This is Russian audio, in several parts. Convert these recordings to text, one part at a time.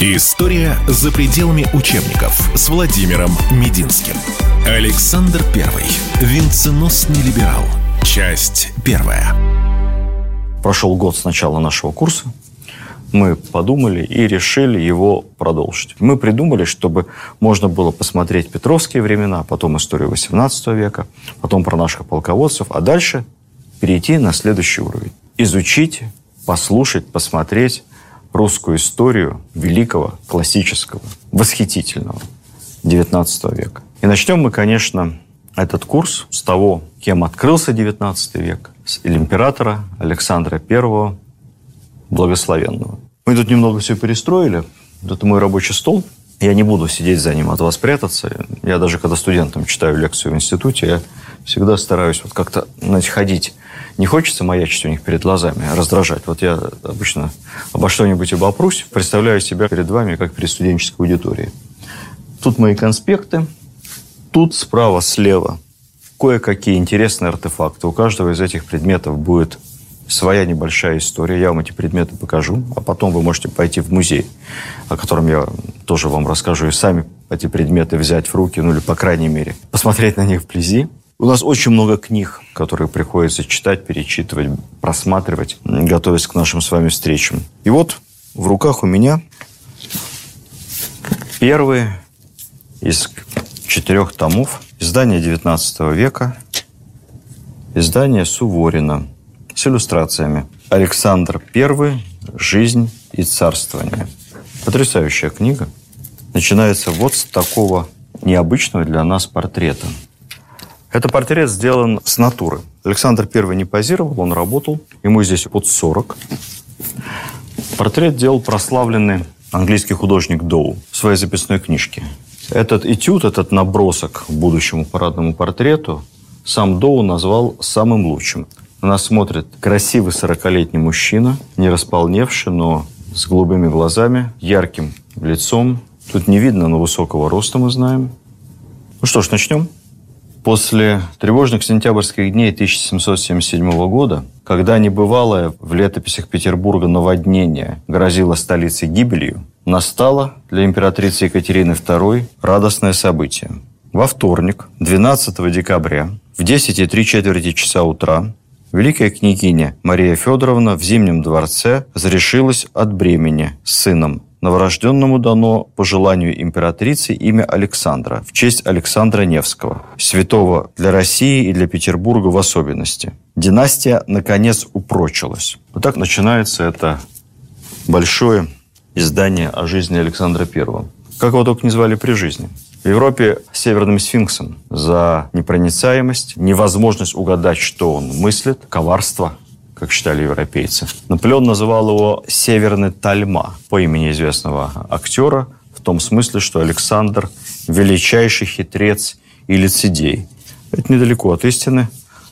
История за пределами учебников с Владимиром Мединским. Александр Первый. Венценосный либерал. Часть первая. Прошел год с начала нашего курса. Мы подумали и решили его продолжить. Мы придумали, чтобы можно было посмотреть петровские времена, потом историю 18 века, потом про наших полководцев, а дальше перейти на следующий уровень. Изучить, послушать, посмотреть русскую историю великого, классического, восхитительного XIX века. И начнем мы, конечно, этот курс с того, кем открылся XIX век, с императора Александра I Благословенного. Мы тут немного все перестроили. Это мой рабочий стол. Я не буду сидеть за ним, от вас прятаться. Я даже когда студентам читаю лекцию в институте, я всегда стараюсь вот как-то, знаете, ходить. Не хочется маячить у них перед глазами, а раздражать. Вот я обычно обо что-нибудь обопрусь, представляю себя перед вами, как перед студенческой аудиторией. Тут мои конспекты, тут справа, слева кое-какие интересные артефакты. У каждого из этих предметов будет своя небольшая история. Я вам эти предметы покажу, а потом вы можете пойти в музей, о котором я тоже вам расскажу, и сами эти предметы взять в руки, ну или, по крайней мере, посмотреть на них вблизи. У нас очень много книг, которые приходится читать, перечитывать, просматривать, готовясь к нашим с вами встречам. И вот в руках у меня первые из четырех томов издания XIX века, издание Суворина – с иллюстрациями. Александр I. Жизнь и царствование. Потрясающая книга. Начинается вот с такого необычного для нас портрета. Это портрет сделан с натуры. Александр I не позировал, он работал. Ему здесь под 40. Портрет делал прославленный английский художник Доу в своей записной книжке. Этот этюд, этот набросок к будущему парадному портрету сам Доу назвал самым лучшим. На нас смотрит красивый 40-летний мужчина, не располневший, но с голубыми глазами, ярким лицом. Тут не видно, но высокого роста мы знаем. Ну что ж, начнем. После тревожных сентябрьских дней 1777 года, когда небывалое в летописях Петербурга наводнение грозило столице гибелью, настало для императрицы Екатерины II радостное событие. Во вторник, 12 декабря, в 10,3 четверти часа утра Великая княгиня Мария Федоровна в Зимнем дворце разрешилась от бремени с сыном. Новорожденному дано по желанию императрицы имя Александра в честь Александра Невского, святого для России и для Петербурга в особенности. Династия, наконец, упрочилась. Вот так начинается это большое издание о жизни Александра I. Как его только не звали при жизни. В Европе северным сфинксом за непроницаемость, невозможность угадать, что он мыслит, коварство, как считали европейцы. Наполеон называл его «Северный Тальма» по имени известного актера, в том смысле, что Александр – величайший хитрец и лицедей. Это недалеко от истины.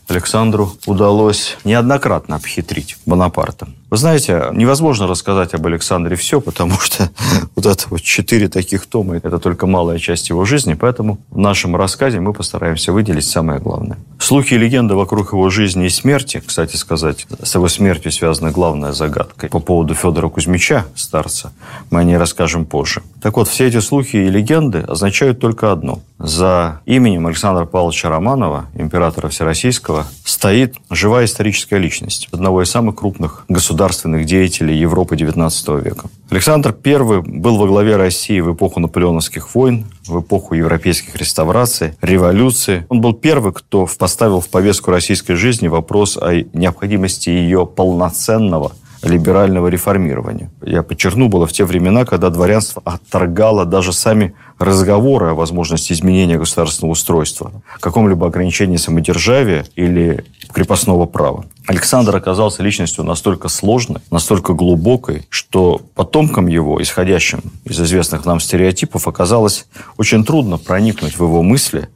Александру удалось неоднократно обхитрить Бонапарта. Вы знаете, невозможно рассказать об Александре все, потому что вот это вот четыре таких тома – это только малая часть его жизни, поэтому в нашем рассказе мы постараемся выделить самое главное. Слухи и легенды вокруг его жизни и смерти, кстати сказать, с его смертью связана главная загадка. По поводу Федора Кузьмича, старца, мы о ней расскажем позже. Так вот, все эти слухи и легенды означают только одно. За именем Александра Павловича Романова, императора Всероссийского, стоит живая историческая личность одного из самых крупных государств государственных деятелей Европы XIX века. Александр I был во главе России в эпоху наполеоновских войн, в эпоху европейских реставраций, революции. Он был первый, кто поставил в повестку российской жизни вопрос о необходимости ее полноценного либерального реформирования. Я подчеркну, было в те времена, когда дворянство отторгало даже сами разговоры о возможности изменения государственного устройства, каком-либо ограничении самодержавия или крепостного права. Александр оказался личностью настолько сложной, настолько глубокой, что потомкам его, исходящим из известных нам стереотипов, оказалось очень трудно проникнуть в его мысли,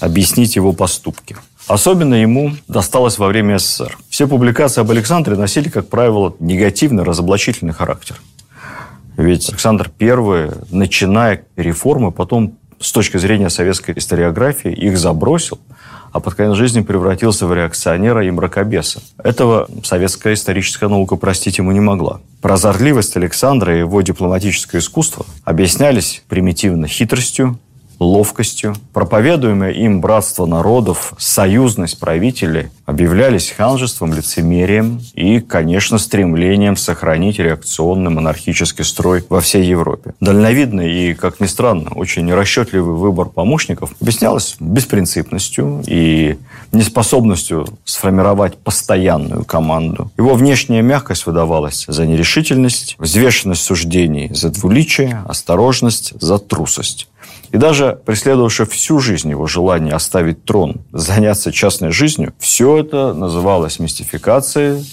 объяснить его поступки. Особенно ему досталось во время СССР. Все публикации об Александре носили, как правило, негативный, разоблачительный характер. Ведь Александр I, начиная реформы, потом с точки зрения советской историографии их забросил, а под конец жизни превратился в реакционера и мракобеса. Этого советская историческая наука простить ему не могла. Прозорливость Александра и его дипломатическое искусство объяснялись примитивно хитростью, ловкостью. Проповедуемое им братство народов, союзность правителей объявлялись ханжеством, лицемерием и, конечно, стремлением сохранить реакционный монархический строй во всей Европе. Дальновидный и, как ни странно, очень расчетливый выбор помощников объяснялось беспринципностью и неспособностью сформировать постоянную команду. Его внешняя мягкость выдавалась за нерешительность, взвешенность суждений за двуличие, осторожность за трусость. И даже преследовавшее всю жизнь его желание оставить трон, заняться частной жизнью, все это называлось мистификацией,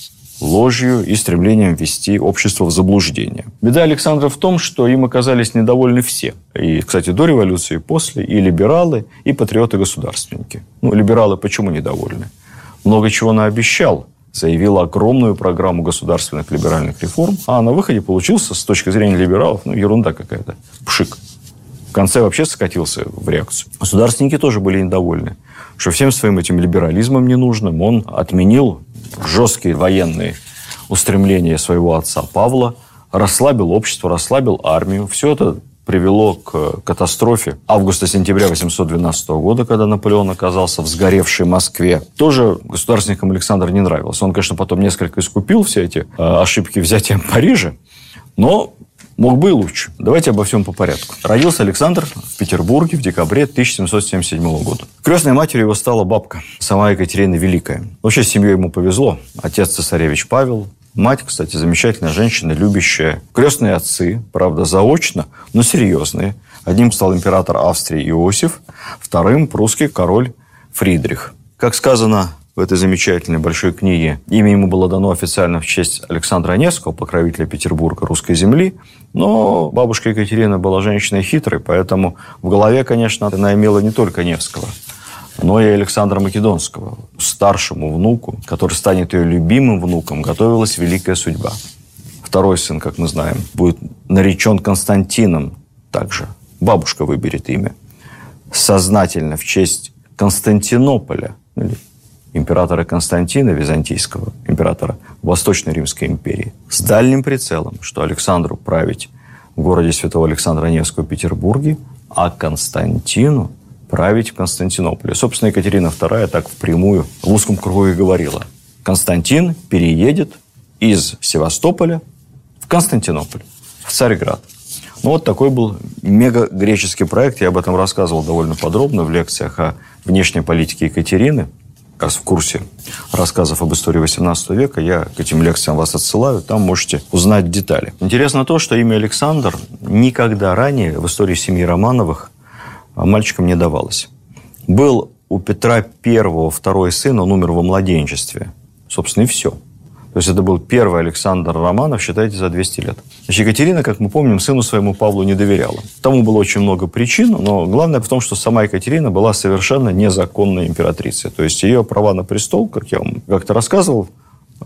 ложью и стремлением ввести общество в заблуждение. Беда Александра в том, что им оказались недовольны все. И, кстати, до революции, и после, и либералы, и патриоты-государственники. Ну, либералы почему недовольны? Много чего наобещал, заявил огромную программу государственных либеральных реформ, а на выходе получился, с точки зрения либералов, ну, ерунда какая-то, пшик конце вообще скатился в реакцию. Государственники тоже были недовольны, что всем своим этим либерализмом ненужным он отменил жесткие военные устремления своего отца Павла, расслабил общество, расслабил армию. Все это привело к катастрофе августа-сентября 812 года, когда Наполеон оказался в сгоревшей Москве. Тоже государственникам Александр не нравился. Он, конечно, потом несколько искупил все эти э, ошибки взятия Парижа, но Мог бы и лучше. Давайте обо всем по порядку. Родился Александр в Петербурге в декабре 1777 года. Крестной матерью его стала бабка, сама Екатерина Великая. Вообще, с семьей ему повезло. Отец цесаревич Павел, Мать, кстати, замечательная женщина, любящая. Крестные отцы, правда, заочно, но серьезные. Одним стал император Австрии Иосиф, вторым – прусский король Фридрих. Как сказано в этой замечательной большой книге. Имя ему было дано официально в честь Александра Невского, покровителя Петербурга, русской земли. Но бабушка Екатерина была женщиной хитрой, поэтому в голове, конечно, она имела не только Невского, но и Александра Македонского. Старшему внуку, который станет ее любимым внуком, готовилась великая судьба. Второй сын, как мы знаем, будет наречен Константином также. Бабушка выберет имя. Сознательно в честь Константинополя, или императора Константина Византийского, императора Восточной Римской империи, с дальним прицелом, что Александру править в городе Святого Александра Невского Петербурге, а Константину править в Константинополе. Собственно, Екатерина II так впрямую в узком кругу и говорила. Константин переедет из Севастополя в Константинополь, в Царьград. Ну, вот такой был мега-греческий проект. Я об этом рассказывал довольно подробно в лекциях о внешней политике Екатерины – раз в курсе рассказов об истории 18 века. Я к этим лекциям вас отсылаю, там можете узнать детали. Интересно то, что имя Александр никогда ранее в истории семьи Романовых мальчикам не давалось. Был у Петра I второй сын, он умер во младенчестве. Собственно, и все – то есть это был первый Александр Романов, считайте, за 200 лет. Значит, Екатерина, как мы помним, сыну своему Павлу не доверяла. Тому было очень много причин, но главное в том, что сама Екатерина была совершенно незаконной императрицей. То есть ее права на престол, как я вам как-то рассказывал,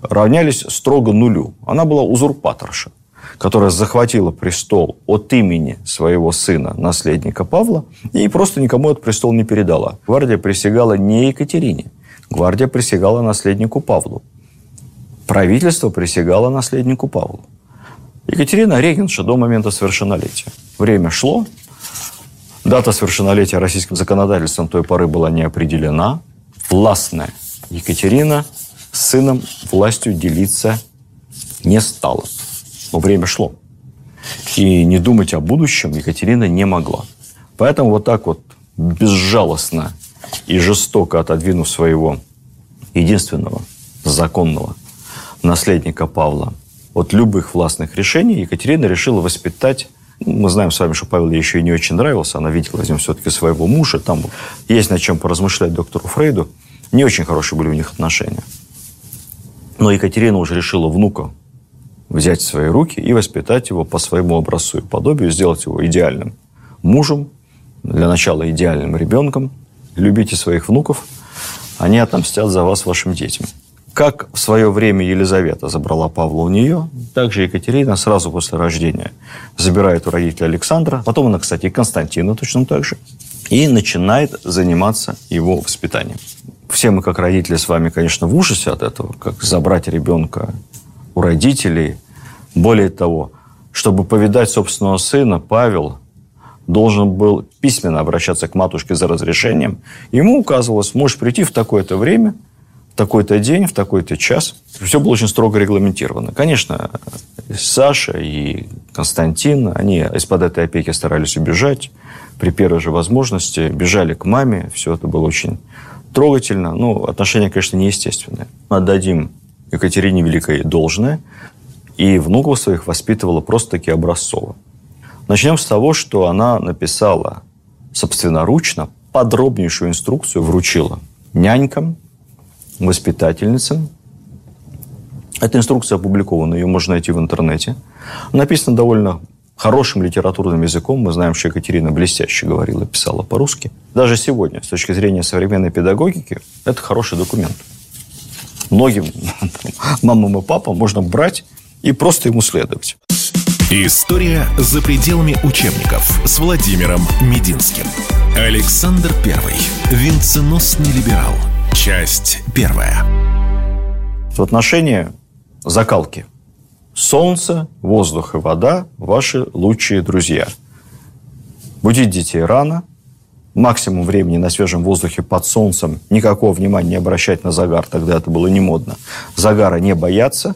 равнялись строго нулю. Она была узурпаторша которая захватила престол от имени своего сына, наследника Павла, и просто никому этот престол не передала. Гвардия присягала не Екатерине, гвардия присягала наследнику Павлу правительство присягало наследнику Павлу. Екатерина регенша до момента совершеннолетия. Время шло, дата совершеннолетия российским законодательством той поры была не определена. Властная Екатерина с сыном властью делиться не стала. Но время шло. И не думать о будущем Екатерина не могла. Поэтому вот так вот безжалостно и жестоко отодвинув своего единственного законного наследника Павла от любых властных решений, Екатерина решила воспитать ну, мы знаем с вами, что Павел ей еще и не очень нравился. Она видела в нем все-таки своего мужа. Там есть над чем поразмышлять доктору Фрейду. Не очень хорошие были у них отношения. Но Екатерина уже решила внука взять в свои руки и воспитать его по своему образцу и подобию, сделать его идеальным мужем, для начала идеальным ребенком. Любите своих внуков, они отомстят за вас вашим детям. Как в свое время Елизавета забрала Павла у нее, так же Екатерина сразу после рождения забирает у родителя Александра. Потом она, кстати, и Константина точно так же. и начинает заниматься его воспитанием. Все мы, как родители, с вами, конечно, в ужасе от этого, как забрать ребенка у родителей. Более того, чтобы повидать собственного сына, Павел должен был письменно обращаться к матушке за разрешением. Ему указывалось, можешь прийти в такое-то время, такой-то день, в такой-то час. Все было очень строго регламентировано. Конечно, Саша и Константин, они из-под этой опеки старались убежать. При первой же возможности бежали к маме. Все это было очень трогательно. Ну, отношения, конечно, неестественные. Отдадим Екатерине Великой должное. И внуков своих воспитывала просто-таки образцово. Начнем с того, что она написала собственноручно подробнейшую инструкцию, вручила нянькам, воспитательницам. Эта инструкция опубликована, ее можно найти в интернете. Написана довольно хорошим литературным языком. Мы знаем, что Екатерина блестяще говорила, писала по-русски. Даже сегодня, с точки зрения современной педагогики, это хороший документ. Многим мамам и папам можно брать и просто ему следовать. История за пределами учебников с Владимиром Мединским. Александр Первый. Венценосный либерал. Часть первая. В отношении закалки – Солнце, воздух и вода – ваши лучшие друзья. Будить детей рано, максимум времени на свежем воздухе под солнцем, никакого внимания не обращать на загар, тогда это было не модно. Загара не бояться,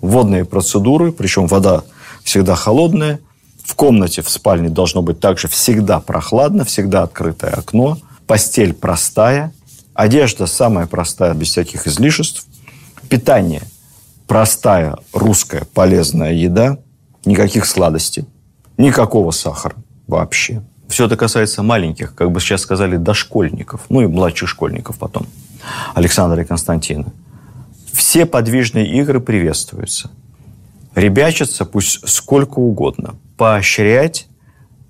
водные процедуры, причем вода всегда холодная, в комнате, в спальне должно быть также всегда прохладно, всегда открытое окно, постель простая, одежда самая простая, без всяких излишеств, питание – простая русская полезная еда, никаких сладостей, никакого сахара вообще. Все это касается маленьких, как бы сейчас сказали, дошкольников, ну и младших школьников потом, Александра и Константина. Все подвижные игры приветствуются. Ребячиться пусть сколько угодно. Поощрять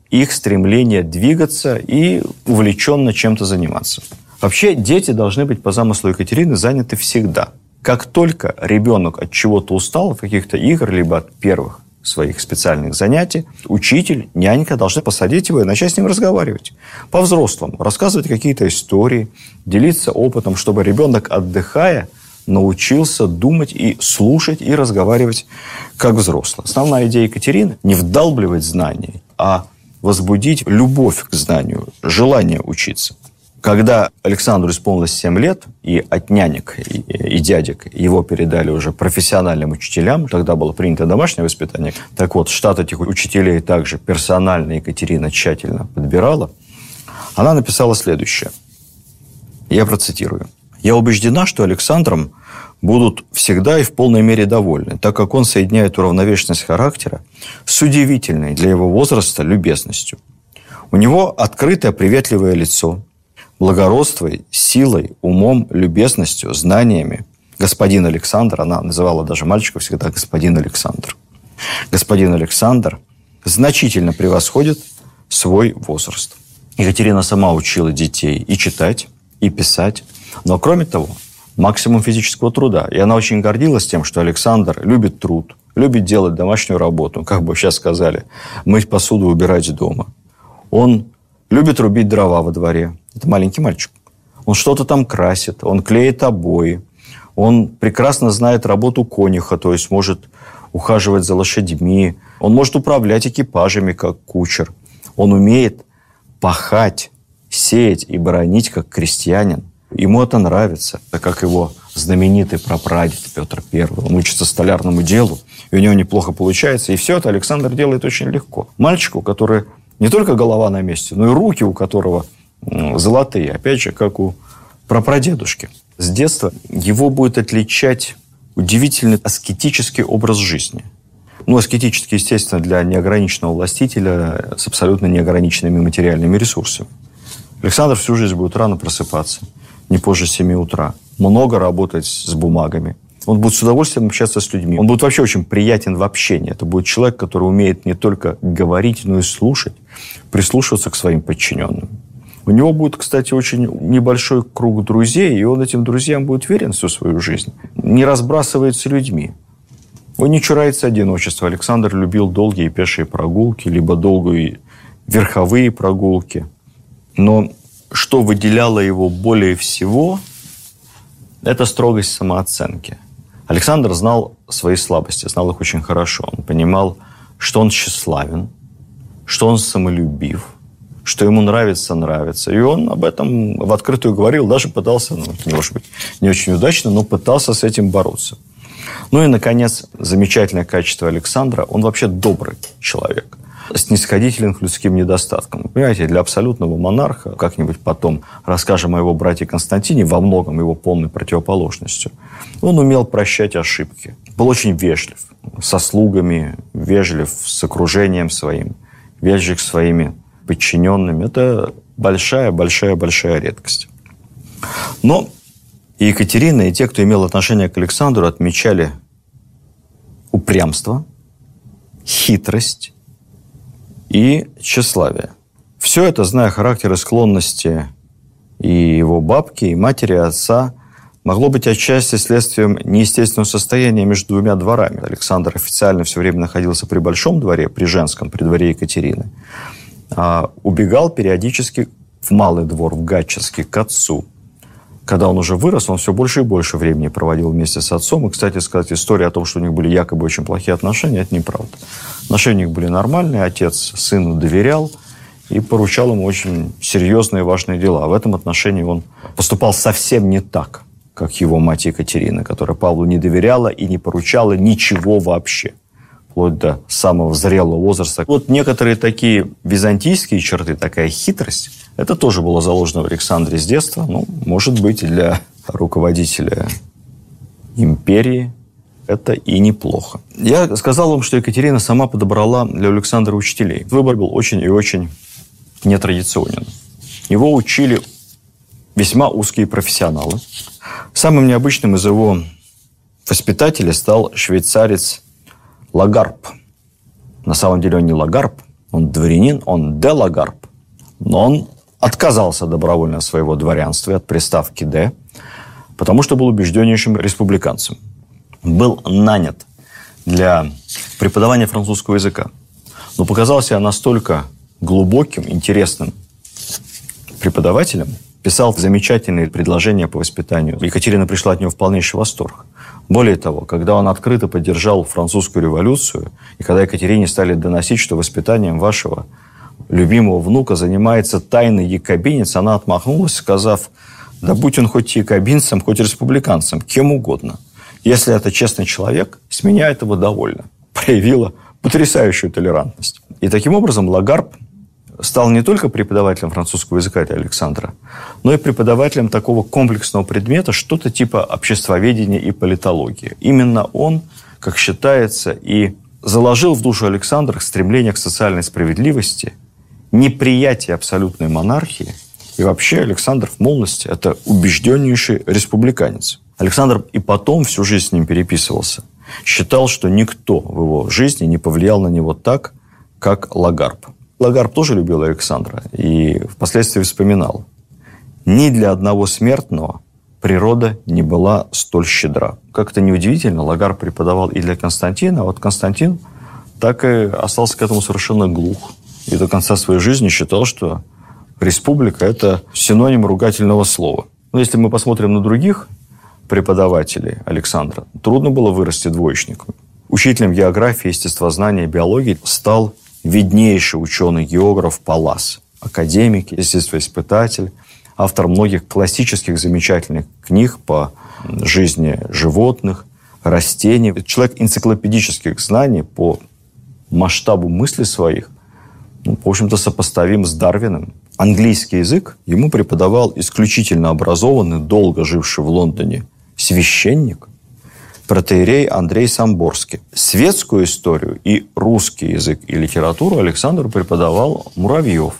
их стремление двигаться и увлеченно чем-то заниматься. Вообще дети должны быть по замыслу Екатерины заняты всегда – как только ребенок от чего-то устал, от каких-то игр, либо от первых своих специальных занятий, учитель, нянька должны посадить его и начать с ним разговаривать. По-взрослому. Рассказывать какие-то истории, делиться опытом, чтобы ребенок, отдыхая, научился думать и слушать, и разговаривать как взрослый. Основная идея Екатерины – не вдалбливать знания, а возбудить любовь к знанию, желание учиться. Когда Александру исполнилось 7 лет, и от нянек и, и дядек его передали уже профессиональным учителям, тогда было принято домашнее воспитание. Так вот, штат этих учителей также персонально Екатерина тщательно подбирала. Она написала следующее. Я процитирую. «Я убеждена, что Александром будут всегда и в полной мере довольны, так как он соединяет уравновешенность характера с удивительной для его возраста любезностью. У него открытое приветливое лицо, благородствой, силой, умом, любезностью, знаниями. Господин Александр, она называла даже мальчика всегда господин Александр. Господин Александр значительно превосходит свой возраст. Екатерина сама учила детей и читать, и писать. Но кроме того, максимум физического труда. И она очень гордилась тем, что Александр любит труд, любит делать домашнюю работу, как бы сейчас сказали, мыть посуду, убирать дома. Он любит рубить дрова во дворе. Это маленький мальчик. Он что-то там красит, он клеит обои, он прекрасно знает работу конюха, то есть может ухаживать за лошадьми, он может управлять экипажами, как кучер. Он умеет пахать, сеять и бронить, как крестьянин. Ему это нравится, так как его знаменитый прапрадед Петр I. Он учится столярному делу, и у него неплохо получается. И все это Александр делает очень легко. Мальчику, который не только голова на месте, но и руки у которого золотые, опять же, как у прапрадедушки. С детства его будет отличать удивительный аскетический образ жизни. Ну, аскетический, естественно, для неограниченного властителя с абсолютно неограниченными материальными ресурсами. Александр всю жизнь будет рано просыпаться, не позже 7 утра. Много работать с бумагами. Он будет с удовольствием общаться с людьми. Он будет вообще очень приятен в общении. Это будет человек, который умеет не только говорить, но и слушать, прислушиваться к своим подчиненным. У него будет, кстати, очень небольшой круг друзей, и он этим друзьям будет верен всю свою жизнь. Не разбрасывается людьми. Он не чурается одиночества. Александр любил долгие пешие прогулки, либо долгие верховые прогулки. Но что выделяло его более всего, это строгость самооценки. Александр знал свои слабости, знал их очень хорошо. Он понимал, что он тщеславен, что он самолюбив, что ему нравится, нравится. И он об этом в открытую говорил, даже пытался, ну, не может быть, не очень удачно, но пытался с этим бороться. Ну и, наконец, замечательное качество Александра. Он вообще добрый человек снисходителен к людским недостаткам. Понимаете, для абсолютного монарха, как-нибудь потом расскажем о его брате Константине, во многом его полной противоположностью, он умел прощать ошибки. Был очень вежлив со слугами, вежлив с окружением своим, вежлив с своими подчиненными. Это большая-большая-большая редкость. Но и Екатерина, и те, кто имел отношение к Александру, отмечали упрямство, хитрость и тщеславие. Все это, зная характер и склонности и его бабки, и матери, и отца, могло быть отчасти следствием неестественного состояния между двумя дворами. Александр официально все время находился при Большом дворе, при женском, при дворе Екатерины. А убегал периодически в Малый двор, в Гатчинский, к отцу. Когда он уже вырос, он все больше и больше времени проводил вместе с отцом. И, кстати сказать, история о том, что у них были якобы очень плохие отношения, это неправда. Отношения у них были нормальные, отец сыну доверял и поручал ему очень серьезные и важные дела. В этом отношении он поступал совсем не так, как его мать Екатерина, которая Павлу не доверяла и не поручала ничего вообще вплоть до самого зрелого возраста. Вот некоторые такие византийские черты, такая хитрость, это тоже было заложено в Александре с детства. Ну, может быть, для руководителя империи это и неплохо. Я сказал вам, что Екатерина сама подобрала для Александра учителей. Выбор был очень и очень нетрадиционен. Его учили весьма узкие профессионалы. Самым необычным из его воспитателей стал швейцарец Лагарб. На самом деле он не Лагарб, он дворянин, он де Лагарб. Но он отказался добровольно от своего дворянства, от приставки «де», потому что был убежденнейшим республиканцем. Был нанят для преподавания французского языка. Но показался настолько глубоким, интересным преподавателем, писал замечательные предложения по воспитанию. Екатерина пришла от него в полнейший восторг. Более того, когда он открыто поддержал французскую революцию, и когда Екатерине стали доносить, что воспитанием вашего любимого внука занимается тайный якобинец, она отмахнулась, сказав, да будь он хоть якобинцем, хоть республиканцем, кем угодно. Если это честный человек, с меня этого довольно. Проявила потрясающую толерантность. И таким образом Лагарб стал не только преподавателем французского языка для Александра, но и преподавателем такого комплексного предмета, что-то типа обществоведения и политологии. Именно он, как считается, и заложил в душу Александра стремление к социальной справедливости, неприятие абсолютной монархии. И вообще Александр в молодости – это убежденнейший республиканец. Александр и потом всю жизнь с ним переписывался. Считал, что никто в его жизни не повлиял на него так, как Лагарб. Лагарб тоже любил Александра и впоследствии вспоминал. Ни для одного смертного природа не была столь щедра. Как-то неудивительно, Лагарб преподавал и для Константина, а вот Константин так и остался к этому совершенно глух. И до конца своей жизни считал, что республика – это синоним ругательного слова. Но если мы посмотрим на других преподавателей Александра, трудно было вырасти двоечником. Учителем географии, естествознания, биологии стал виднейший ученый-географ Палас, академик, естествоиспытатель, автор многих классических замечательных книг по жизни животных, растений. Человек энциклопедических знаний по масштабу мысли своих, ну, в общем-то, сопоставим с Дарвином. Английский язык ему преподавал исключительно образованный, долго живший в Лондоне священник, протеерей Андрей Самборский. Светскую историю и русский язык и литературу Александру преподавал Муравьев,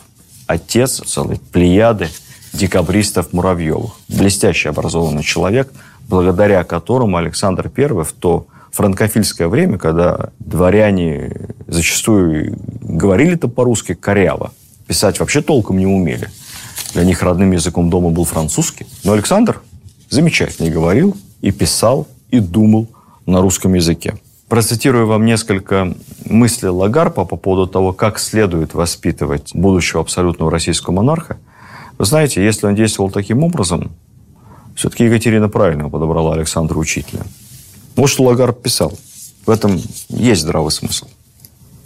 отец целой плеяды декабристов Муравьевых. Блестящий образованный человек, благодаря которому Александр I в то франкофильское время, когда дворяне зачастую говорили-то по-русски коряво, писать вообще толком не умели. Для них родным языком дома был французский. Но Александр замечательно говорил, и писал, и думал на русском языке. Процитирую вам несколько мыслей Лагарпа по поводу того, как следует воспитывать будущего абсолютного российского монарха. Вы знаете, если он действовал таким образом, все-таки Екатерина правильно подобрала Александра учителя. Вот что Лагарб писал. В этом есть здравый смысл.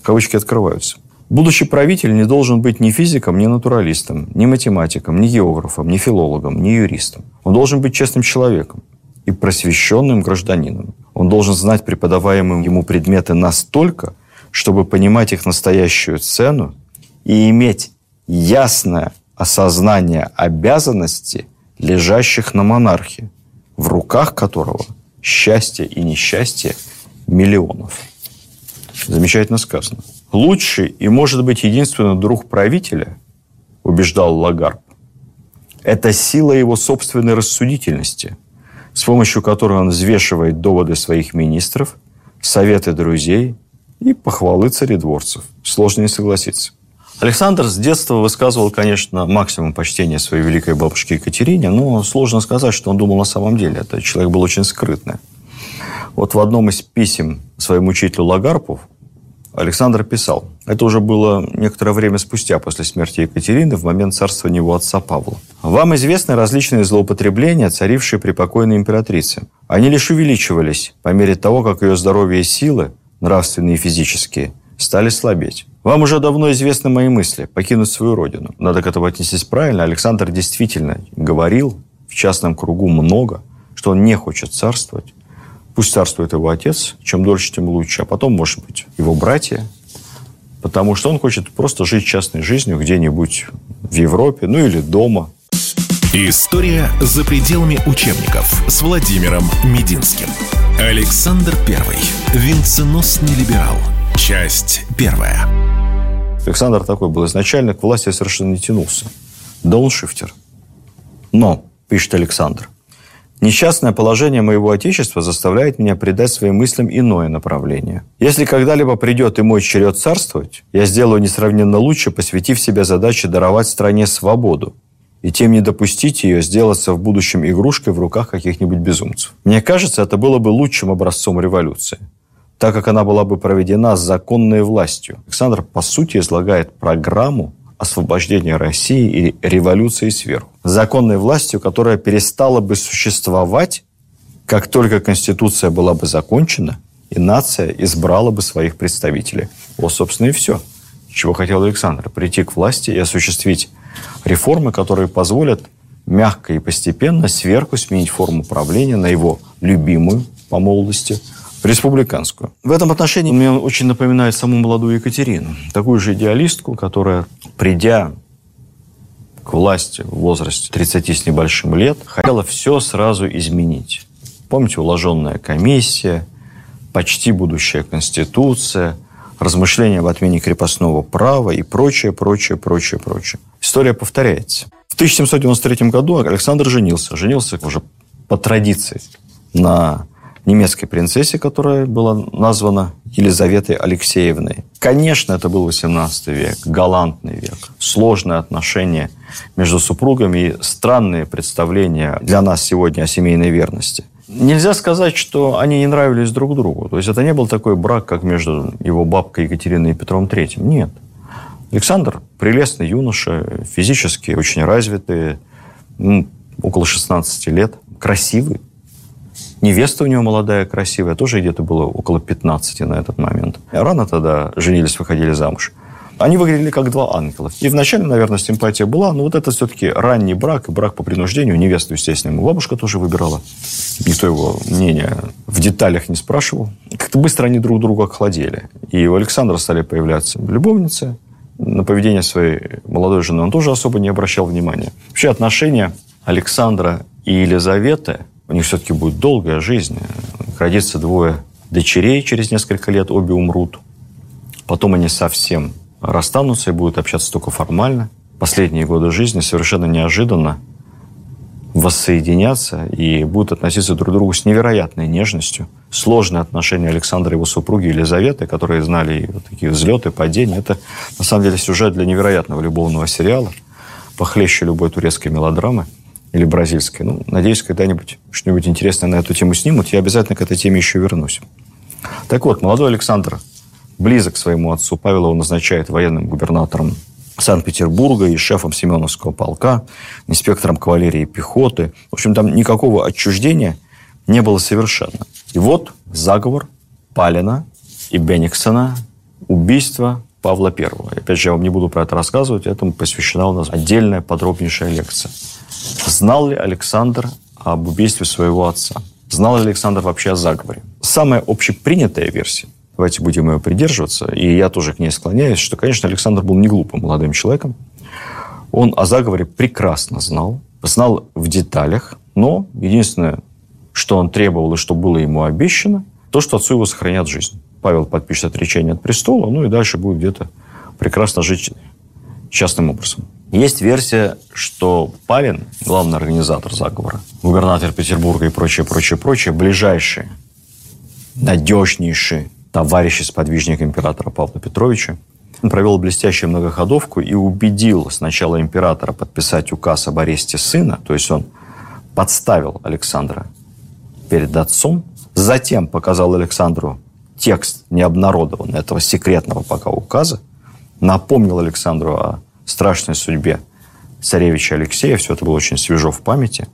Кавычки открываются. Будущий правитель не должен быть ни физиком, ни натуралистом, ни математиком, ни географом, ни филологом, ни юристом. Он должен быть честным человеком и просвещенным гражданином. Он должен знать преподаваемые ему предметы настолько, чтобы понимать их настоящую цену и иметь ясное осознание обязанностей, лежащих на монархе, в руках которого счастье и несчастье миллионов. Замечательно сказано. Лучший и, может быть, единственный друг правителя, убеждал Лагарб, это сила его собственной рассудительности, с помощью которой он взвешивает доводы своих министров, советы друзей и похвалы царедворцев. Сложно не согласиться. Александр с детства высказывал, конечно, максимум почтения своей великой бабушке Екатерине, но сложно сказать, что он думал на самом деле. Это человек был очень скрытный. Вот в одном из писем своему учителю Лагарпу Александр писал, это уже было некоторое время спустя после смерти Екатерины, в момент царствования его отца Павла. «Вам известны различные злоупотребления, царившие при покойной императрице. Они лишь увеличивались по мере того, как ее здоровье и силы, нравственные и физические, стали слабеть. Вам уже давно известны мои мысли – покинуть свою родину. Надо к этому отнестись правильно. Александр действительно говорил в частном кругу много, что он не хочет царствовать. Пусть царствует его отец, чем дольше, тем лучше. А потом, может быть, его братья. Потому что он хочет просто жить частной жизнью где-нибудь в Европе, ну или дома. История за пределами учебников с Владимиром Мединским. Александр Первый. Венценосный либерал. Часть первая. Александр такой был изначально, к власти совершенно не тянулся. Дауншифтер. Но, пишет Александр, Несчастное положение моего Отечества заставляет меня придать своим мыслям иное направление. Если когда-либо придет и мой черед царствовать, я сделаю несравненно лучше, посвятив себя задаче даровать стране свободу, и тем не допустить ее сделаться в будущем игрушкой в руках каких-нибудь безумцев. Мне кажется, это было бы лучшим образцом революции так как она была бы проведена законной властью. Александр, по сути, излагает программу освобождения России и революции сверху. Законной властью, которая перестала бы существовать, как только Конституция была бы закончена, и нация избрала бы своих представителей. Вот, собственно, и все. Чего хотел Александр. Прийти к власти и осуществить реформы, которые позволят мягко и постепенно сверху сменить форму правления на его любимую по молодости – республиканскую. В этом отношении мне очень напоминает саму молодую Екатерину. Такую же идеалистку, которая, придя к власти в возрасте 30 с небольшим лет, хотела все сразу изменить. Помните, уложенная комиссия, почти будущая конституция, размышления об отмене крепостного права и прочее, прочее, прочее, прочее. История повторяется. В 1793 году Александр женился. Женился уже по традиции на немецкой принцессе, которая была названа Елизаветой Алексеевной. Конечно, это был 18 век, галантный век, сложные отношения между супругами и странные представления для нас сегодня о семейной верности. Нельзя сказать, что они не нравились друг другу. То есть это не был такой брак, как между его бабкой Екатериной и Петром III. Нет. Александр – прелестный юноша, физически очень развитый, около 16 лет, красивый, Невеста у него молодая, красивая, тоже где-то было около 15 на этот момент. Рано тогда женились, выходили замуж. Они выглядели как два ангела. И вначале, наверное, симпатия была, но вот это все-таки ранний брак, брак по принуждению. Невесту, естественно, ему бабушка тоже выбирала. Никто его мнения в деталях не спрашивал. Как-то быстро они друг друга охладели. И у Александра стали появляться любовницы. На поведение своей молодой жены он тоже особо не обращал внимания. Вообще отношения Александра и Елизаветы – у них все-таки будет долгая жизнь. Родится двое дочерей через несколько лет, обе умрут. Потом они совсем расстанутся и будут общаться только формально. Последние годы жизни совершенно неожиданно воссоединятся и будут относиться друг к другу с невероятной нежностью. Сложные отношения Александра и его супруги Елизаветы, которые знали вот такие взлеты, падения, это на самом деле сюжет для невероятного любовного сериала, похлеще любой турецкой мелодрамы или бразильской. Ну, надеюсь, когда-нибудь что-нибудь интересное на эту тему снимут. Я обязательно к этой теме еще вернусь. Так вот, молодой Александр близок к своему отцу. Павел его назначает военным губернатором Санкт-Петербурга и шефом Семеновского полка, инспектором кавалерии и пехоты. В общем, там никакого отчуждения не было совершенно. И вот заговор Палина и Бениксона, убийство Павла I. Опять же, я вам не буду про это рассказывать, этому посвящена у нас отдельная подробнейшая лекция. Знал ли Александр об убийстве своего отца? Знал ли Александр вообще о заговоре? Самая общепринятая версия, давайте будем ее придерживаться, и я тоже к ней склоняюсь, что, конечно, Александр был не глупым молодым человеком. Он о заговоре прекрасно знал, знал в деталях, но единственное, что он требовал и что было ему обещано, то, что отцу его сохранят жизнь. Павел подпишет отречение от престола, ну и дальше будет где-то прекрасно жить частным образом. Есть версия, что Павин, главный организатор заговора, губернатор Петербурга и прочее, прочее, прочее, ближайшие, надежнейшие товарищи сподвижник императора Павла Петровича, он провел блестящую многоходовку и убедил сначала императора подписать указ об аресте сына, то есть он подставил Александра перед отцом, затем показал Александру текст необнародованный этого секретного пока указа, напомнил Александру о страшной судьбе царевича Алексея. Все это было очень свежо в памяти.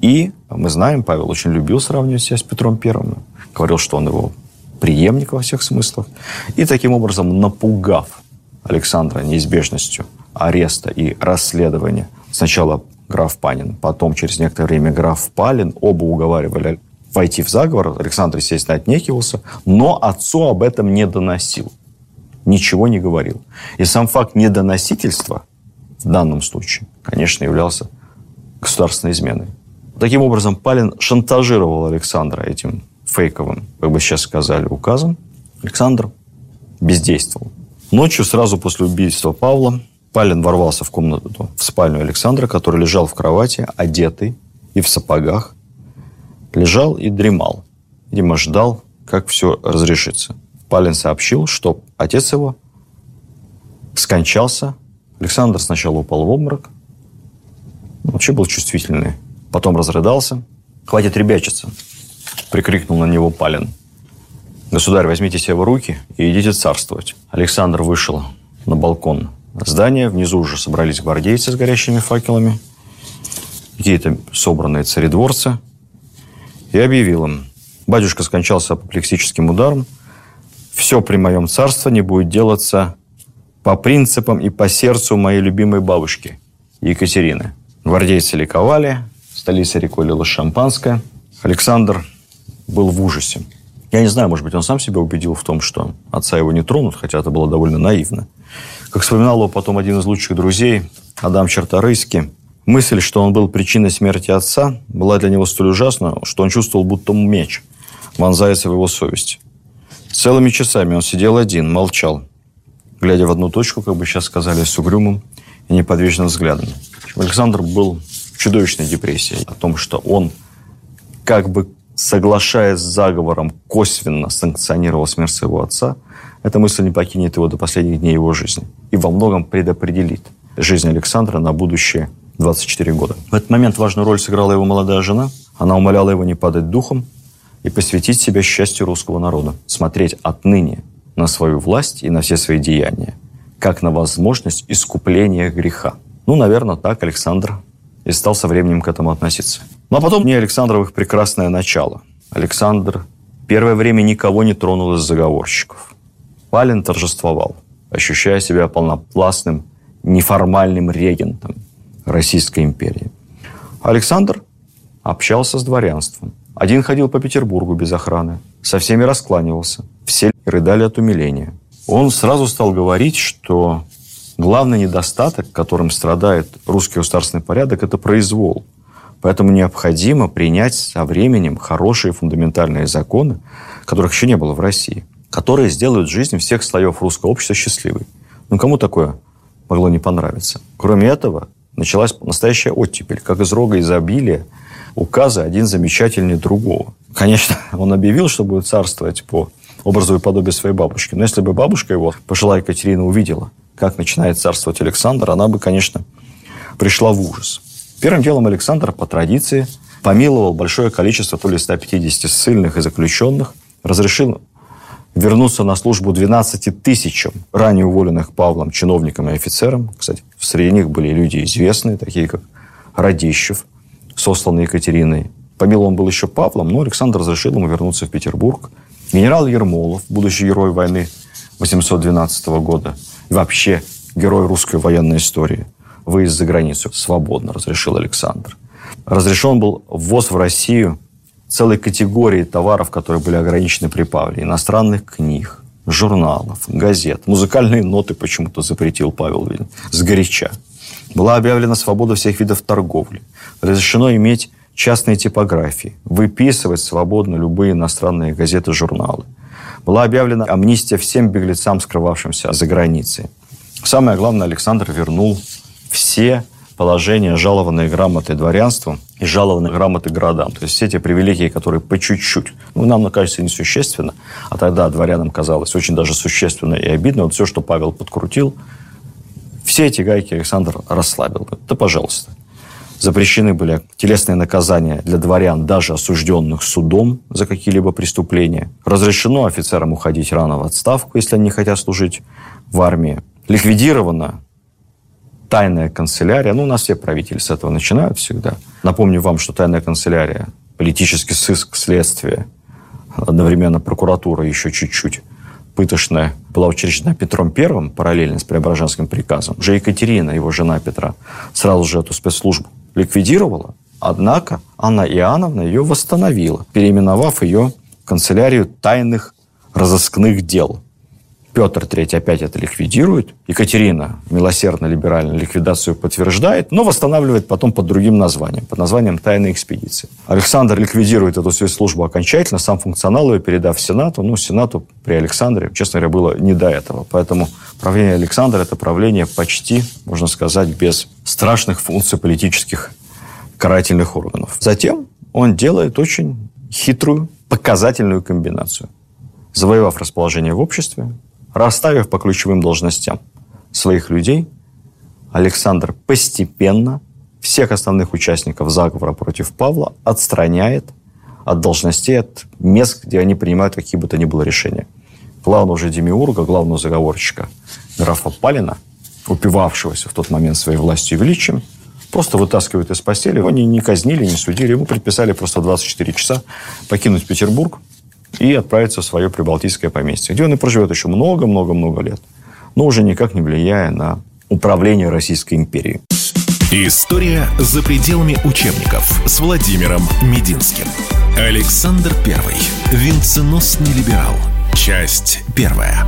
И мы знаем, Павел очень любил сравнивать себя с Петром Первым. Говорил, что он его преемник во всех смыслах. И таким образом, напугав Александра неизбежностью ареста и расследования, сначала граф Панин, потом через некоторое время граф Палин, оба уговаривали войти в заговор. Александр, естественно, отнекивался, но отцу об этом не доносил ничего не говорил. И сам факт недоносительства в данном случае, конечно, являлся государственной изменой. Таким образом, Палин шантажировал Александра этим фейковым, как бы сейчас сказали, указом. Александр бездействовал. Ночью, сразу после убийства Павла, Палин ворвался в комнату, в спальню Александра, который лежал в кровати, одетый и в сапогах. Лежал и дремал. Видимо, ждал, как все разрешится. Палин сообщил, что отец его скончался. Александр сначала упал в обморок. Вообще был чувствительный. Потом разрыдался. «Хватит ребячиться!» – прикрикнул на него Палин. «Государь, возьмите себя в руки и идите царствовать». Александр вышел на балкон здания. Внизу уже собрались гвардейцы с горящими факелами. Какие-то собранные царедворцы. И объявил им. Батюшка скончался апоплексическим ударом – все при моем царствовании будет делаться по принципам и по сердцу моей любимой бабушки Екатерины. Гвардейцы ликовали, столица реки лила шампанское. Александр был в ужасе. Я не знаю, может быть, он сам себя убедил в том, что отца его не тронут, хотя это было довольно наивно. Как вспоминал его потом один из лучших друзей, Адам Черторыйский, мысль, что он был причиной смерти отца, была для него столь ужасна, что он чувствовал, будто меч вонзается в его совесть. Целыми часами он сидел один, молчал, глядя в одну точку, как бы сейчас сказали, с угрюмым и неподвижным взглядом. Александр был в чудовищной депрессии о том, что он, как бы соглашаясь с заговором, косвенно санкционировал смерть своего отца, эта мысль не покинет его до последних дней его жизни и во многом предопределит жизнь Александра на будущее 24 года. В этот момент важную роль сыграла его молодая жена. Она умоляла его не падать духом, и посвятить себя счастью русского народа, смотреть отныне на свою власть и на все свои деяния, как на возможность искупления греха. Ну, наверное, так Александр и стал со временем к этому относиться. Ну, а потом не Александровых прекрасное начало. Александр первое время никого не тронул из заговорщиков. Палин торжествовал, ощущая себя полнопластным, неформальным регентом Российской империи. Александр общался с дворянством, один ходил по Петербургу без охраны, со всеми раскланивался. Все рыдали от умиления. Он сразу стал говорить, что главный недостаток, которым страдает русский государственный порядок, это произвол. Поэтому необходимо принять со временем хорошие фундаментальные законы, которых еще не было в России, которые сделают жизнь всех слоев русского общества счастливой. Ну, кому такое могло не понравиться? Кроме этого, началась настоящая оттепель, как из рога изобилия – указы один замечательнее другого. Конечно, он объявил, что будет царствовать по образу и подобию своей бабушки. Но если бы бабушка его, пожилая Екатерина, увидела, как начинает царствовать Александр, она бы, конечно, пришла в ужас. Первым делом Александр, по традиции, помиловал большое количество, то ли 150 ссыльных и заключенных, разрешил вернуться на службу 12 тысячам ранее уволенных Павлом чиновникам и офицерам. Кстати, среди них были люди известные, такие как Радищев, сосланный Екатериной. Помилован был еще Павлом, но Александр разрешил ему вернуться в Петербург. Генерал Ермолов, будущий герой войны 812 года, и вообще герой русской военной истории, выезд за границу свободно разрешил Александр. Разрешен был ввоз в Россию целой категории товаров, которые были ограничены при Павле. Иностранных книг, журналов, газет. Музыкальные ноты почему-то запретил Павел Вильн. Сгоряча. Была объявлена свобода всех видов торговли. Разрешено иметь частные типографии, выписывать свободно любые иностранные газеты, журналы. Была объявлена амнистия всем беглецам, скрывавшимся за границей. Самое главное, Александр вернул все положения, жалованные грамоты дворянству и жалованные грамоты городам. То есть все те привилегии, которые по чуть-чуть, ну, нам кажется несущественно, а тогда дворянам казалось очень даже существенно и обидно. Вот все, что Павел подкрутил, все эти гайки Александр расслабил. Да, пожалуйста. Запрещены были телесные наказания для дворян, даже осужденных судом за какие-либо преступления. Разрешено офицерам уходить рано в отставку, если они хотят служить в армии. Ликвидирована тайная канцелярия. Ну, у нас все правители с этого начинают всегда. Напомню вам, что тайная канцелярия, политический сыск, следствие, одновременно прокуратура еще чуть-чуть пытошная была учреждена Петром Первым параллельно с Преображенским приказом. Уже Екатерина, его жена Петра, сразу же эту спецслужбу ликвидировала, однако Анна Иоанновна ее восстановила, переименовав ее канцелярию тайных разыскных дел. Петр III опять это ликвидирует. Екатерина милосердно-либерально ликвидацию подтверждает, но восстанавливает потом под другим названием, под названием «Тайная экспедиция». Александр ликвидирует эту спецслужбу окончательно, сам функционал ее передав Сенату. Ну, Сенату при Александре, честно говоря, было не до этого. Поэтому правление Александра – это правление почти, можно сказать, без страшных функций политических карательных органов. Затем он делает очень хитрую, показательную комбинацию. Завоевав расположение в обществе, Расставив по ключевым должностям своих людей, Александр постепенно всех основных участников заговора против Павла отстраняет от должностей, от мест, где они принимают какие бы то ни было решения. Главного же демиурга, главного заговорщика графа Палина, упивавшегося в тот момент своей властью и величием, просто вытаскивают из постели. Его не, не казнили, не судили. Ему предписали просто 24 часа покинуть Петербург, и отправиться в свое прибалтийское поместье, где он и проживет еще много-много-много лет, но уже никак не влияя на управление Российской империей. История за пределами учебников с Владимиром Мединским. Александр I. Венценосный либерал. Часть первая.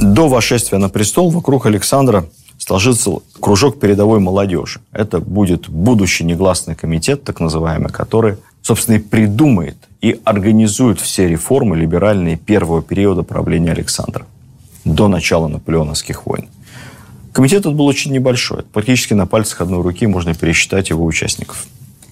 До вошествия на престол вокруг Александра сложится кружок передовой молодежи. Это будет будущий негласный комитет, так называемый, который собственно, и придумает и организует все реформы либеральные первого периода правления Александра, до начала наполеоновских войн. Комитет этот был очень небольшой. Практически на пальцах одной руки можно пересчитать его участников.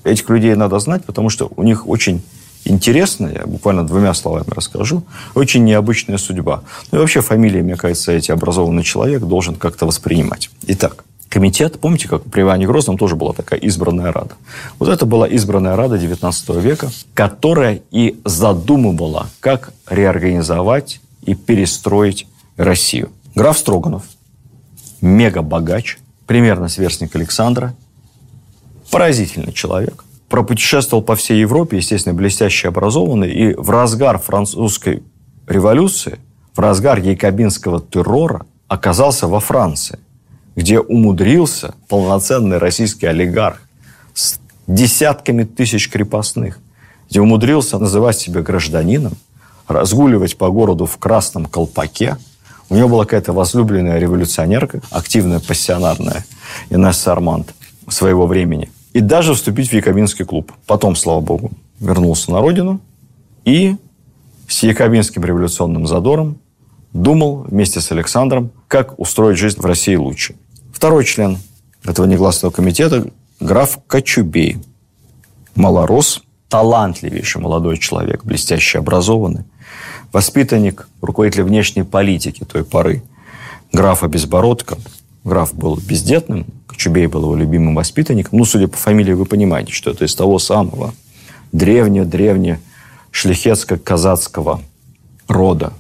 Этих людей надо знать, потому что у них очень интересная, я буквально двумя словами расскажу, очень необычная судьба. Ну и вообще фамилия, мне кажется, эти образованный человек должен как-то воспринимать. Итак, комитет, помните, как при Иване Грозном тоже была такая избранная рада. Вот это была избранная рада XIX века, которая и задумывала, как реорганизовать и перестроить Россию. Граф Строганов, мега-богач, примерно сверстник Александра, поразительный человек, пропутешествовал по всей Европе, естественно, блестяще образованный, и в разгар французской революции, в разгар якобинского террора оказался во Франции – где умудрился полноценный российский олигарх с десятками тысяч крепостных, где умудрился называть себя гражданином, разгуливать по городу в красном колпаке. У него была какая-то возлюбленная революционерка, активная, пассионарная, Инесса Арманд своего времени. И даже вступить в Якобинский клуб. Потом, слава богу, вернулся на родину и с якобинским революционным задором думал вместе с Александром, как устроить жизнь в России лучше. Второй член этого негласного комитета – граф Кочубей. Малорос, талантливейший молодой человек, блестяще образованный, воспитанник, руководитель внешней политики той поры, графа Безбородко. Граф был бездетным, Кочубей был его любимым воспитанником. Ну, судя по фамилии, вы понимаете, что это из того самого древнего-древнего шляхетско-казацкого рода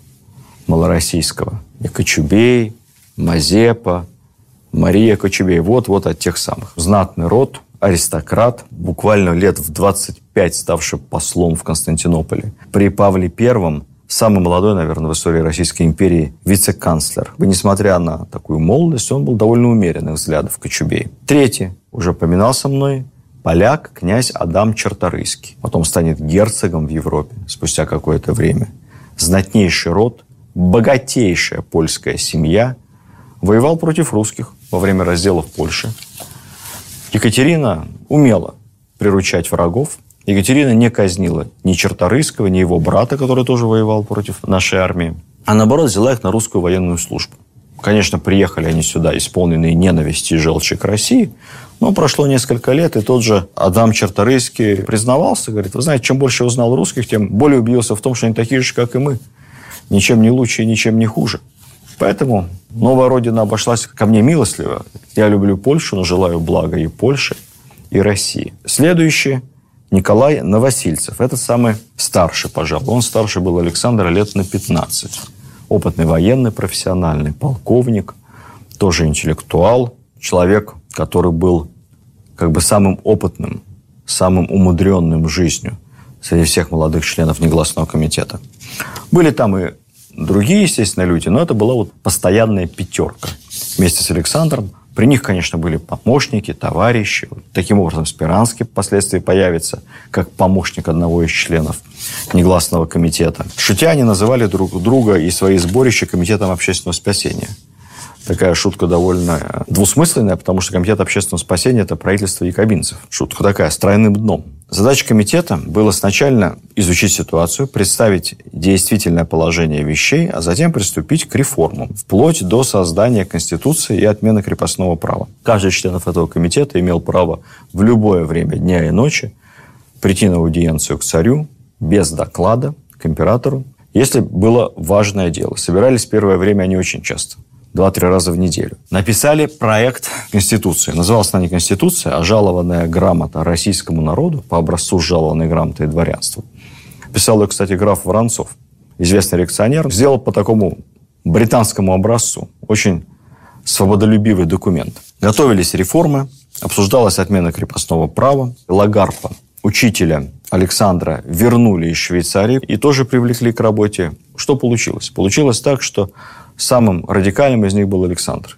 малороссийского. И Кочубей, Мазепа, Мария Кочубей. Вот-вот от тех самых. Знатный род, аристократ, буквально лет в 25 ставший послом в Константинополе. При Павле Первом самый молодой, наверное, в истории Российской империи вице-канцлер. И несмотря на такую молодость, он был довольно умеренных взглядов Кочубей. Третий, уже поминался мной, поляк, князь Адам Черторыйский. Потом станет герцогом в Европе спустя какое-то время. Знатнейший род, богатейшая польская семья. Воевал против русских во время разделов Польши. Екатерина умела приручать врагов. Екатерина не казнила ни Черторыйского, ни его брата, который тоже воевал против нашей армии. А наоборот, взяла их на русскую военную службу. Конечно, приехали они сюда, исполненные ненависти и желчи к России, но прошло несколько лет, и тот же Адам Черторийский признавался, говорит, вы знаете, чем больше узнал русских, тем более убедился в том, что они такие же, как и мы. Ничем не лучше и ничем не хуже. Поэтому новая родина обошлась ко мне милостливо. Я люблю Польшу, но желаю блага и Польше, и России. Следующий Николай Новосильцев. Это самый старший, пожалуй. Он старше был Александра лет на 15. Опытный военный, профессиональный полковник, тоже интеллектуал, человек, который был как бы самым опытным, самым умудренным жизнью среди всех молодых членов негласного комитета. Были там и другие, естественно, люди, но это была вот постоянная пятерка. Вместе с Александром при них, конечно, были помощники, товарищи. Таким образом, Спиранский впоследствии появится как помощник одного из членов негласного комитета. Шутя называли друг друга и свои сборища комитетом общественного спасения – такая шутка довольно двусмысленная, потому что Комитет общественного спасения – это правительство якобинцев. Шутка такая, с тройным дном. Задача комитета была сначала изучить ситуацию, представить действительное положение вещей, а затем приступить к реформам, вплоть до создания Конституции и отмены крепостного права. Каждый из членов этого комитета имел право в любое время дня и ночи прийти на аудиенцию к царю без доклада к императору, если было важное дело. Собирались первое время они очень часто – два-три раза в неделю. Написали проект Конституции. Называлась она не Конституция, а жалованная грамота российскому народу по образцу жалованной грамоты и дворянству. Писал ее, кстати, граф Воронцов, известный реакционер. Сделал по такому британскому образцу. Очень свободолюбивый документ. Готовились реформы, обсуждалась отмена крепостного права. Лагарпа, учителя Александра, вернули из Швейцарии и тоже привлекли к работе. Что получилось? Получилось так, что Самым радикальным из них был Александр.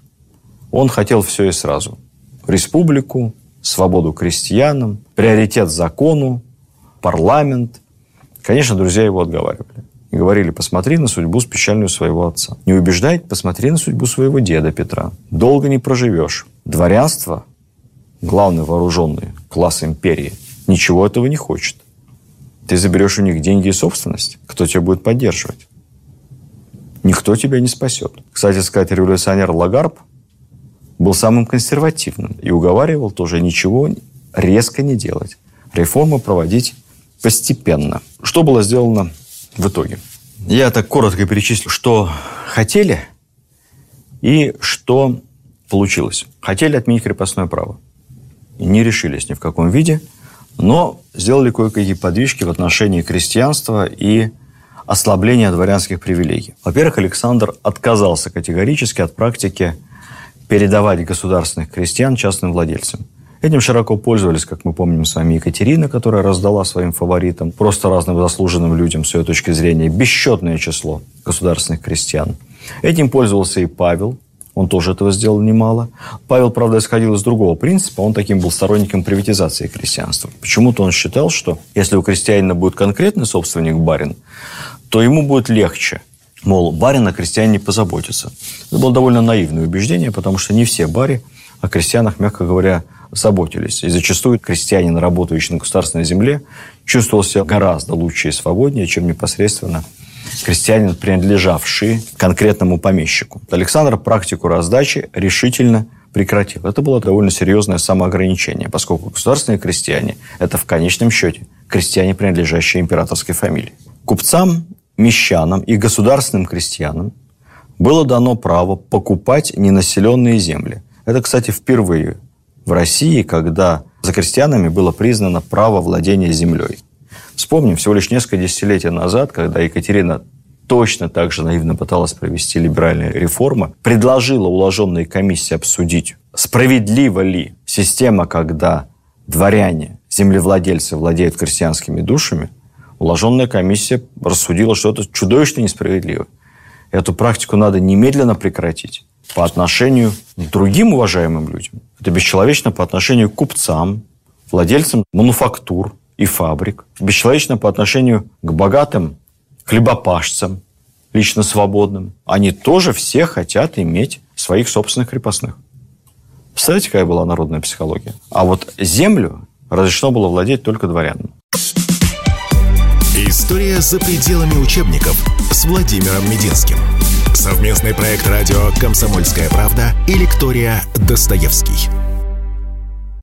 Он хотел все и сразу. Республику, свободу крестьянам, приоритет закону, парламент. Конечно, друзья его отговаривали. И говорили, посмотри на судьбу с печальную своего отца. Не убеждай, посмотри на судьбу своего деда Петра. Долго не проживешь. Дворянство, главный вооруженный класс империи, ничего этого не хочет. Ты заберешь у них деньги и собственность. Кто тебя будет поддерживать? Никто тебя не спасет. Кстати сказать, революционер Лагарб был самым консервативным и уговаривал тоже ничего резко не делать. Реформы проводить постепенно. Что было сделано в итоге? Я так коротко перечислю, что хотели и что получилось. Хотели отменить крепостное право. Не решились ни в каком виде, но сделали кое-какие подвижки в отношении крестьянства и ослабления дворянских привилегий. Во-первых, Александр отказался категорически от практики передавать государственных крестьян частным владельцам. Этим широко пользовались, как мы помним с вами, Екатерина, которая раздала своим фаворитам, просто разным заслуженным людям, с ее точки зрения, бесчетное число государственных крестьян. Этим пользовался и Павел, он тоже этого сделал немало. Павел, правда, исходил из другого принципа. Он таким был сторонником приватизации крестьянства. Почему-то он считал, что если у крестьянина будет конкретный собственник барин, то ему будет легче. Мол, барин о крестьяне не позаботится. Это было довольно наивное убеждение, потому что не все бари о крестьянах, мягко говоря, заботились. И зачастую крестьянин, работающий на государственной земле, чувствовал себя гораздо лучше и свободнее, чем непосредственно крестьянин, принадлежавший конкретному помещику. Александр практику раздачи решительно прекратил. Это было довольно серьезное самоограничение, поскольку государственные крестьяне – это в конечном счете крестьяне, принадлежащие императорской фамилии. Купцам мещанам и государственным крестьянам было дано право покупать ненаселенные земли. Это, кстати, впервые в России, когда за крестьянами было признано право владения землей. Вспомним, всего лишь несколько десятилетий назад, когда Екатерина точно так же наивно пыталась провести либеральные реформы, предложила уложенной комиссии обсудить, справедлива ли система, когда дворяне, землевладельцы владеют крестьянскими душами, уложенная комиссия рассудила, что это чудовищно несправедливо. Эту практику надо немедленно прекратить по отношению к другим уважаемым людям. Это бесчеловечно по отношению к купцам, владельцам мануфактур и фабрик. Бесчеловечно по отношению к богатым хлебопашцам, лично свободным. Они тоже все хотят иметь своих собственных крепостных. Представляете, какая была народная психология? А вот землю разрешено было владеть только дворянам. История за пределами учебников с Владимиром Мединским. Совместный проект радио «Комсомольская правда» и лектория «Достоевский».